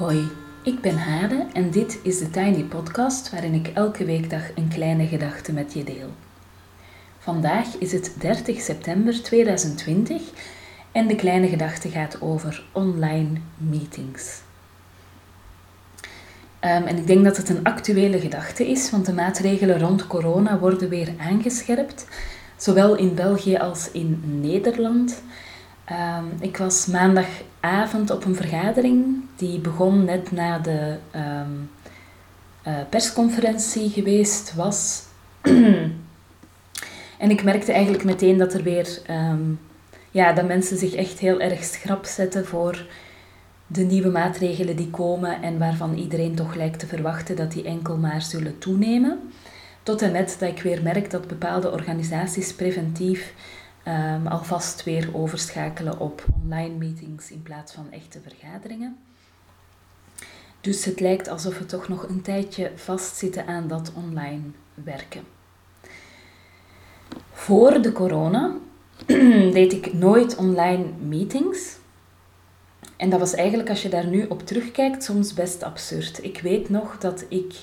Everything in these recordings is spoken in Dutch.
Hoi, ik ben Hade en dit is de Tiny Podcast waarin ik elke weekdag een kleine gedachte met je deel. Vandaag is het 30 september 2020 en de kleine gedachte gaat over online meetings. Um, en ik denk dat het een actuele gedachte is, want de maatregelen rond corona worden weer aangescherpt, zowel in België als in Nederland. Um, ik was maandagavond op een vergadering die begon net na de um, uh, persconferentie geweest was. en ik merkte eigenlijk meteen dat er weer um, ja, dat mensen zich echt heel erg schrap zetten voor de nieuwe maatregelen die komen en waarvan iedereen toch lijkt te verwachten dat die enkel maar zullen toenemen. Tot en met dat ik weer merk dat bepaalde organisaties preventief um, alvast weer overschakelen op online meetings in plaats van echte vergaderingen. Dus het lijkt alsof we toch nog een tijdje vastzitten aan dat online werken. Voor de corona deed ik nooit online meetings. En dat was eigenlijk, als je daar nu op terugkijkt, soms best absurd. Ik weet nog dat ik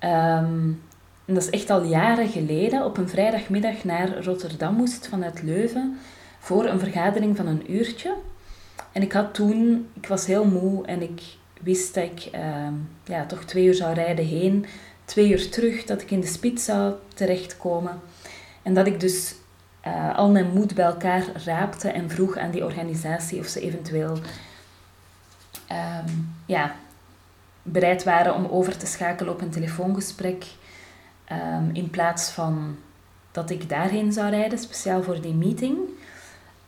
um, en dat is echt al jaren geleden, op een vrijdagmiddag naar Rotterdam moest vanuit Leuven voor een vergadering van een uurtje. En ik had toen, ik was heel moe en ik wist dat ik uh, ja, toch twee uur zou rijden heen, twee uur terug, dat ik in de spits zou terechtkomen. En dat ik dus uh, al mijn moed bij elkaar raapte en vroeg aan die organisatie of ze eventueel um, ja, bereid waren om over te schakelen op een telefoongesprek Ehm, in plaats van dat ik daarheen zou rijden, speciaal voor die meeting.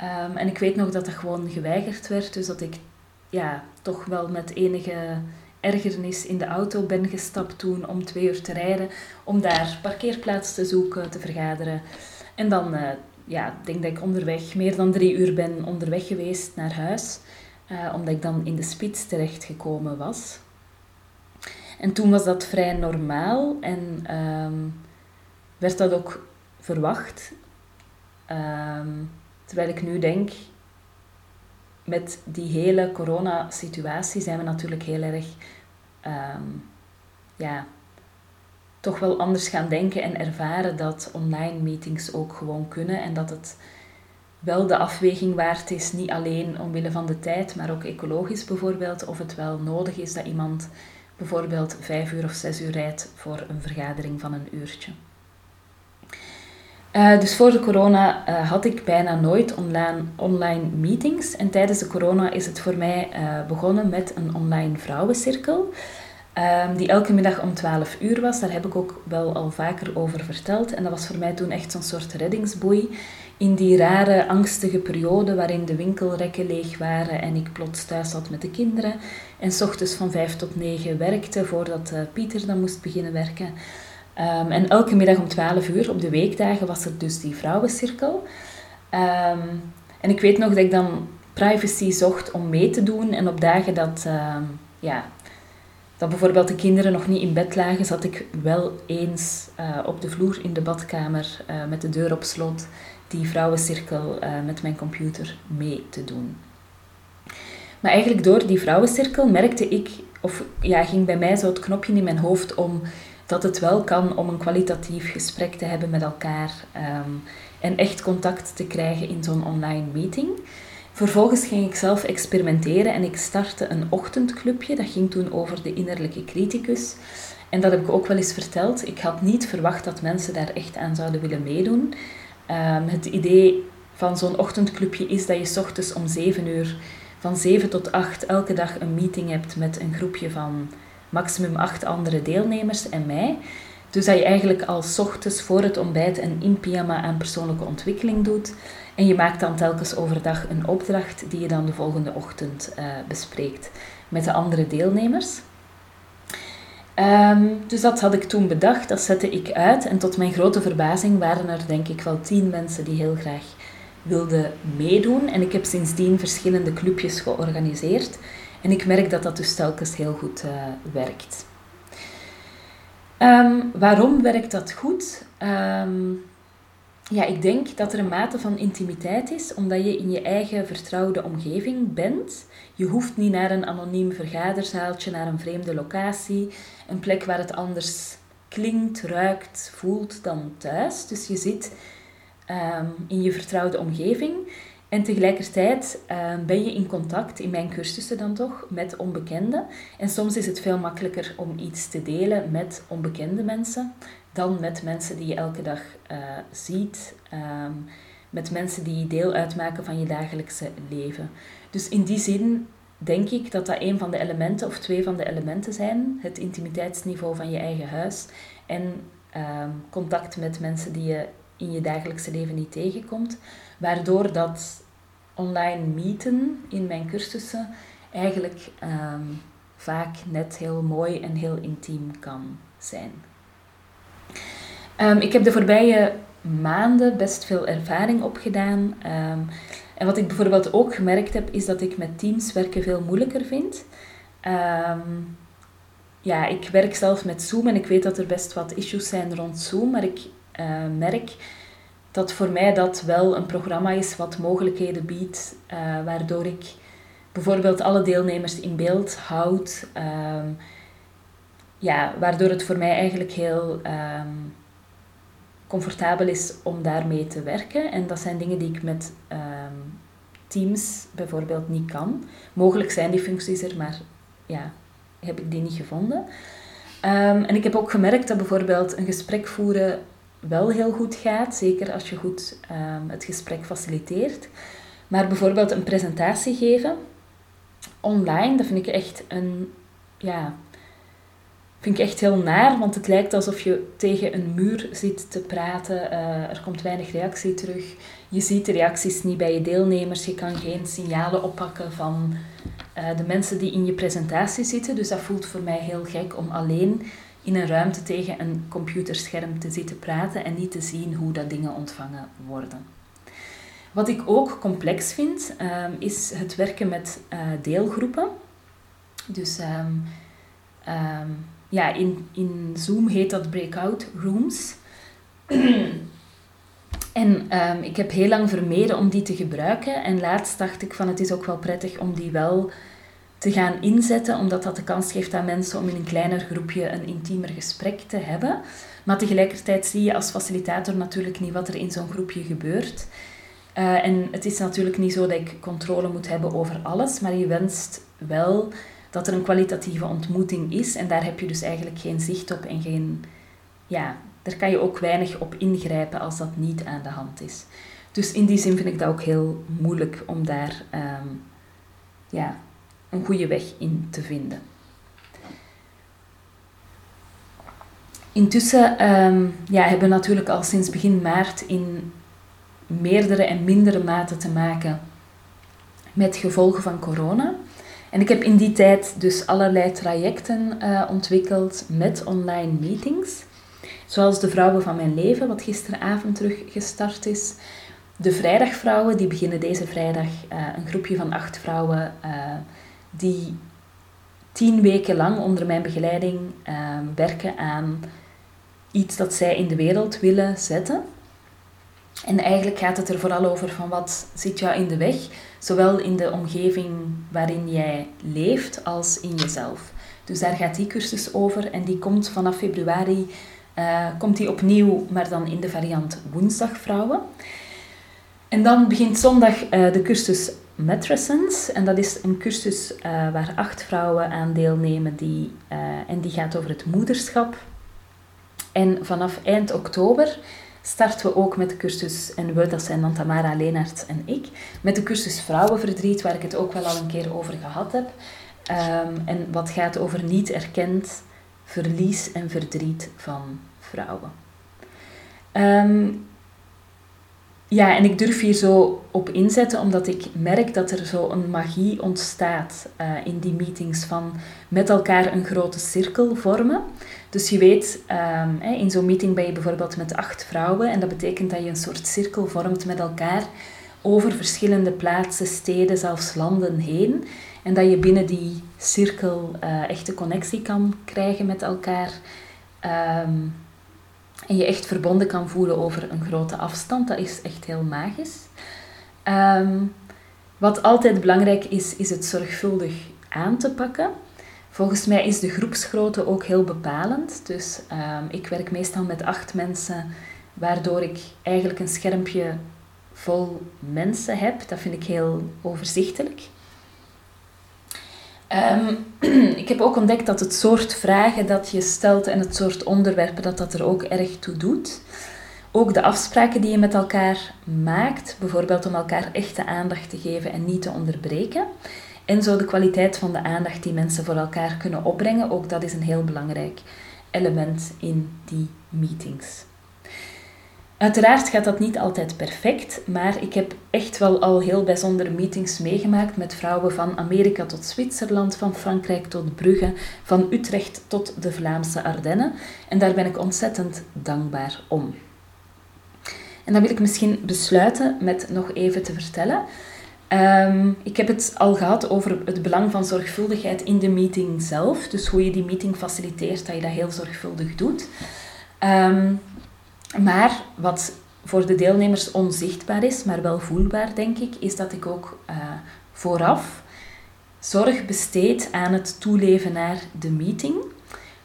Um, en ik weet nog dat dat gewoon geweigerd werd, dus dat ik ja, toch wel met enige ergernis in de auto ben gestapt toen om twee uur te rijden, om daar parkeerplaats te zoeken, te vergaderen. En dan, uh, ja, denk dat ik onderweg meer dan drie uur ben onderweg geweest naar huis, uh, omdat ik dan in de spits terechtgekomen was. En toen was dat vrij normaal en um, werd dat ook verwacht. Um, terwijl ik nu denk, met die hele coronasituatie zijn we natuurlijk heel erg um, ja, toch wel anders gaan denken en ervaren dat online meetings ook gewoon kunnen en dat het wel de afweging waard is, niet alleen omwille van de tijd, maar ook ecologisch bijvoorbeeld, of het wel nodig is dat iemand bijvoorbeeld vijf uur of zes uur rijdt voor een vergadering van een uurtje. Uh, dus voor de corona uh, had ik bijna nooit online, online meetings. En tijdens de corona is het voor mij uh, begonnen met een online vrouwencirkel. Ehm, die elke middag om 12 uur was. Daar heb ik ook wel al vaker over verteld. En dat was voor mij toen echt zo'n soort reddingsboei in die rare, angstige periode waarin de winkelrekken leeg waren en ik plots thuis zat met de kinderen en s ochtends van vijf tot negen werkte voordat uh, Pieter dan moest beginnen werken. Um, en elke middag om 12 uur op de weekdagen was er dus die vrouwencirkel. Um, en ik weet nog dat ik dan privacy zocht om mee te doen en op dagen dat, ja, dat bijvoorbeeld de kinderen nog niet in bed lagen, zat ik wel eens uh, op de vloer in de badkamer uh, met de deur op slot die vrouwencirkel uh, met mijn computer mee te doen. Maar eigenlijk door die vrouwencirkel merkte ik, of ja, ging bij mij zo het knopje in mijn hoofd om dat het wel kan om een kwalitatief gesprek te hebben met elkaar um, en echt contact te krijgen in zo'n online meeting. Vervolgens ging ik zelf experimenteren en ik startte een ochtendclubje. Dat ging toen over de innerlijke criticus. En dat heb ik ook wel eens verteld. Ik had niet verwacht dat mensen daar echt aan zouden willen meedoen. Um, het idee van zo'n ochtendclubje is dat je s ochtends om 7 uur van 7 tot 8 elke dag een meeting hebt met een groepje van maximum 8 andere deelnemers en mij. Dus dat je eigenlijk al s ochtends voor het ontbijt een in pyjama aan persoonlijke ontwikkeling doet. En je maakt dan telkens overdag een opdracht die je dan de volgende ochtend uh, bespreekt met de andere deelnemers. Um, dus dat had ik toen bedacht, dat zette ik uit. En tot mijn grote verbazing waren er denk ik wel tien mensen die heel graag wilden meedoen. En ik heb sindsdien verschillende clubjes georganiseerd. En ik merk dat dat dus telkens heel goed uh, werkt. Um, waarom werkt dat goed? Um, ja, ik denk dat er een mate van intimiteit is, omdat je in je eigen vertrouwde omgeving bent. Je hoeft niet naar een anoniem vergaderzaaltje, naar een vreemde locatie, een plek waar het anders klinkt, ruikt, voelt dan thuis. Dus je zit ehm, in je vertrouwde omgeving. En tegelijkertijd ehm, ben je in contact, in mijn cursussen dan toch, met onbekenden. En soms is het veel makkelijker om iets te delen met onbekende mensen dan met mensen die je elke dag uh, ziet, ehm, met mensen die deel uitmaken van je dagelijkse leven. Dus in die zin denk ik dat dat een van de elementen of twee van de elementen zijn: het intimiteitsniveau van je eigen huis en ehm, contact met mensen die je in je dagelijkse leven niet tegenkomt, waardoor dat online meeten in mijn cursussen eigenlijk ehm, vaak net heel mooi en heel intiem kan zijn. Um, ik heb de voorbije maanden best veel ervaring opgedaan. Um, en wat ik bijvoorbeeld ook gemerkt heb, is dat ik met teams werken veel moeilijker vind. Um, ja, ik werk zelf met Zoom en ik weet dat er best wat issues zijn rond Zoom, maar ik uh, merk dat voor mij dat wel een programma is wat mogelijkheden biedt, uh, waardoor ik bijvoorbeeld alle deelnemers in beeld houd. Ja, waardoor het voor mij eigenlijk heel comfortabel is om daarmee te werken. En dat zijn dingen die ik met um, Teams bijvoorbeeld niet kan. Mogelijk zijn die functies er, maar ja, heb ik die niet gevonden. Um, en ik heb ook gemerkt dat bijvoorbeeld een gesprek voeren wel heel goed gaat, zeker als je goed um, het gesprek faciliteert. Maar bijvoorbeeld een presentatie geven online, dat vind ik echt een ja, vind ik echt heel naar, want het lijkt alsof je tegen een muur zit te praten. Uh, er komt weinig reactie terug. Je ziet de reacties niet bij je deelnemers. Je kan geen signalen oppakken van uh, de mensen die in je presentatie zitten. Dus dat voelt voor mij heel gek om alleen in een ruimte tegen een computerscherm te zitten praten en niet te zien hoe dat dingen ontvangen worden. Wat ik ook complex vind, um, is het werken met uh, deelgroepen. Dus um, um, ja, in, in Zoom heet dat breakout rooms. en um, ik heb heel lang vermeden om die te gebruiken. En laatst dacht ik van het is ook wel prettig om die wel te gaan inzetten, omdat dat de kans geeft aan mensen om in een kleiner groepje een intiemer gesprek te hebben. Maar tegelijkertijd zie je als facilitator natuurlijk niet wat er in zo'n groepje gebeurt. Uh, en het is natuurlijk niet zo dat ik controle moet hebben over alles, maar je wenst wel dat er een kwalitatieve ontmoeting is. En daar heb je dus eigenlijk geen zicht op en geen... Ja, daar kan je ook weinig op ingrijpen als dat niet aan de hand is. Dus in die zin vind ik dat ook heel moeilijk om daar um, ja, een goede weg in te vinden. Intussen um, ja, hebben we natuurlijk al sinds begin maart in meerdere en mindere mate te maken met gevolgen van corona. En ik heb in die tijd dus allerlei trajecten uh, ontwikkeld met online meetings. Zoals de Vrouwen van Mijn Leven, wat gisteravond terug gestart is. De Vrijdagvrouwen, die beginnen deze vrijdag. Uh, een groepje van acht vrouwen uh, die tien weken lang onder mijn begeleiding werken aan iets dat zij in de wereld willen zetten. En eigenlijk gaat het er vooral over van wat zit jou in de weg, zowel in de omgeving waarin jij leeft als in jezelf. Dus daar gaat die cursus over en die komt vanaf februari uh, komt die opnieuw, maar dan in de variant woensdagvrouwen. En dan begint zondag uh, de cursus Matrescence. En dat is een cursus uh, waar acht vrouwen aan deelnemen. Die, en die gaat over het moederschap. En vanaf eind oktober starten we ook met de cursus, en we, dat zijn dan Tamara Leenaerts en ik, met de cursus Vrouwenverdriet, waar ik het ook wel al een keer over gehad heb. Um, en wat gaat over niet erkend verlies en verdriet van vrouwen. Um, ja, en ik durf hier zo op inzetten omdat ik merk dat er zo een magie ontstaat uh, in die meetings van met elkaar een grote cirkel vormen. Dus je weet, um, in zo'n meeting ben je bijvoorbeeld met acht vrouwen en dat betekent dat je een soort cirkel vormt met elkaar over verschillende plaatsen, steden, zelfs landen heen. En dat je binnen die cirkel uh, echte connectie kan krijgen met elkaar. Um, en je echt verbonden kan voelen over een grote afstand. Dat is echt heel magisch. Ehm, wat altijd belangrijk is, is het zorgvuldig aan te pakken. Volgens mij is de groepsgrootte ook heel bepalend. Dus ehm, ik werk meestal met acht mensen, waardoor ik eigenlijk een schermpje vol mensen heb. Dat vind ik heel overzichtelijk. Ehm, ik heb ook ontdekt dat het soort vragen dat je stelt en het soort onderwerpen, dat dat er ook erg toe doet. Ook de afspraken die je met elkaar maakt, bijvoorbeeld om elkaar echte aandacht te geven en niet te onderbreken. En zo de kwaliteit van de aandacht die mensen voor elkaar kunnen opbrengen, ook dat is een heel belangrijk element in die meetings. Uiteraard gaat dat niet altijd perfect, maar ik heb echt wel al heel bijzondere meetings meegemaakt met vrouwen van Amerika tot Zwitserland, van Frankrijk tot Brugge, van Utrecht tot de Vlaamse Ardennen. En daar ben ik ontzettend dankbaar om. En dan wil ik misschien besluiten met nog even te vertellen. Um, ik heb het al gehad over het belang van zorgvuldigheid in de meeting zelf. Dus hoe je die meeting faciliteert, dat je dat heel zorgvuldig doet. Um, maar wat voor de deelnemers onzichtbaar is, maar wel voelbaar, denk ik, is dat ik ook uh, vooraf zorg besteed aan het toeleven naar de meeting.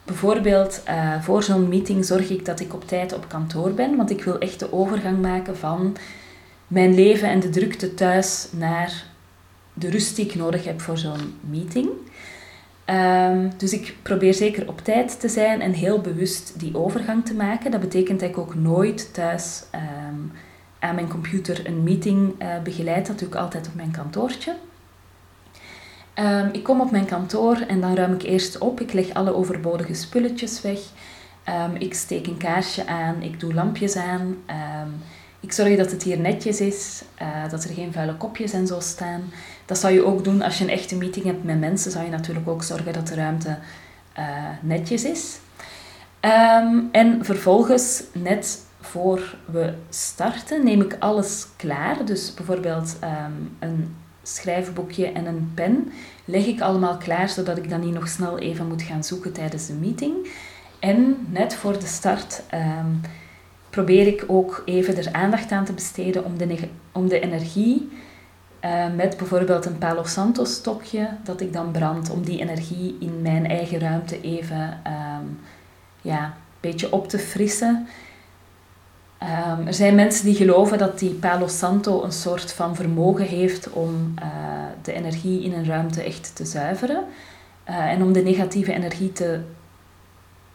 Bijvoorbeeld, uh, voor zo'n meeting zorg ik dat ik op tijd op kantoor ben, want ik wil echt de overgang maken van mijn leven en de drukte thuis naar de rust die ik nodig heb voor zo'n meeting. Um, dus ik probeer zeker op tijd te zijn en heel bewust die overgang te maken. Dat betekent dat ik ook nooit thuis um, aan mijn computer een meeting uh, begeleid. Dat doe ik altijd op mijn kantoortje. Um, ik kom op mijn kantoor en dan ruim ik eerst op. Ik leg alle overbodige spulletjes weg. ik steek een kaarsje aan. Ik doe lampjes aan. Ik zorg dat het hier netjes is, uh, dat er geen vuile kopjes en zo staan. Dat zou je ook doen als je een echte meeting hebt met mensen. Zou je natuurlijk ook zorgen dat de ruimte uh, netjes is. Um, en vervolgens, net voor we starten, neem ik alles klaar. Dus bijvoorbeeld um, een schrijfboekje en een pen leg ik allemaal klaar, zodat ik dan niet nog snel even moet gaan zoeken tijdens de meeting. En net voor de start um, probeer ik ook even er aandacht aan te besteden om de, om de energie uh, met bijvoorbeeld een Palo Santo stokje dat ik dan brand, om die energie in mijn eigen ruimte even um, ja, een beetje op te frissen. Um, er zijn mensen die geloven dat die Palo Santo een soort van vermogen heeft om uh, de energie in een ruimte echt te zuiveren uh, en om de negatieve energie te,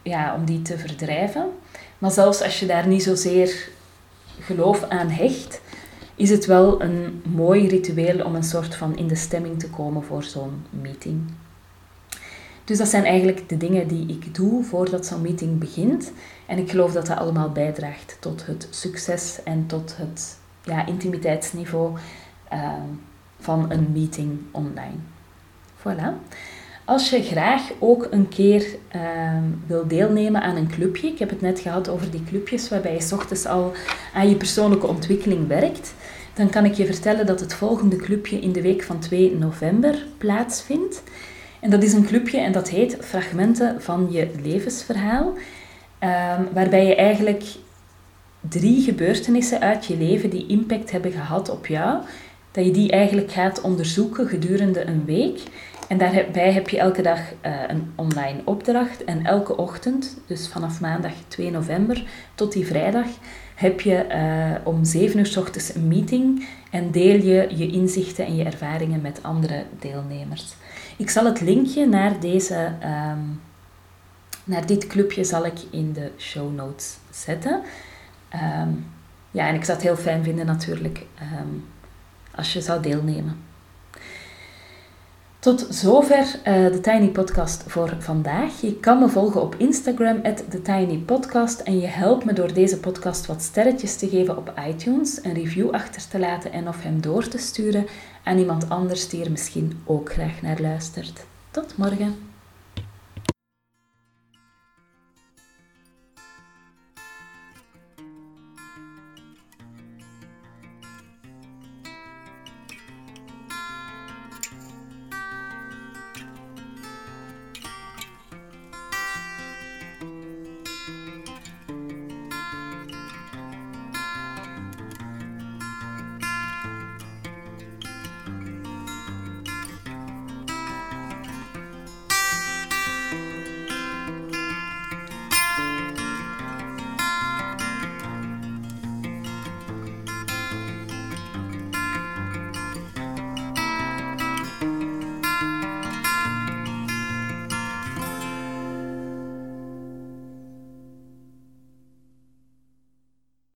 ja, om die te verdrijven. Maar zelfs als je daar niet zozeer geloof aan hecht, is het wel een mooi ritueel om een soort van in de stemming te komen voor zo'n meeting. Dus dat zijn eigenlijk de dingen die ik doe voordat zo'n meeting begint. En ik geloof dat dat allemaal bijdraagt tot het succes en tot het ja, intimiteitsniveau uh, van een meeting online. Voilà. Als je graag ook een keer uh, wil deelnemen aan een clubje, ik heb het net gehad over die clubjes waarbij je ochtends al aan je persoonlijke ontwikkeling werkt, dan kan ik je vertellen dat het volgende clubje in de week van 2 november plaatsvindt. En dat is een clubje en dat heet Fragmenten van je levensverhaal, uh, waarbij je eigenlijk drie gebeurtenissen uit je leven die impact hebben gehad op jou, dat je die eigenlijk gaat onderzoeken gedurende een week. En daarbij heb je elke dag uh, een online opdracht. En elke ochtend, dus vanaf maandag 2 november tot die vrijdag, heb je uh, om 7 uur s ochtends een meeting en deel je je inzichten en je ervaringen met andere deelnemers. Ik zal het linkje naar, deze, um, naar dit clubje zal ik in de show notes zetten. Um, ja, en ik zou het heel fijn vinden natuurlijk um, als je zou deelnemen. Tot zover uh, de Tiny Podcast voor vandaag. Je kan me volgen op Instagram, TheTinyPodcast. En je helpt me door deze podcast wat sterretjes te geven op iTunes, een review achter te laten en of hem door te sturen aan iemand anders die er misschien ook graag naar luistert. Tot morgen.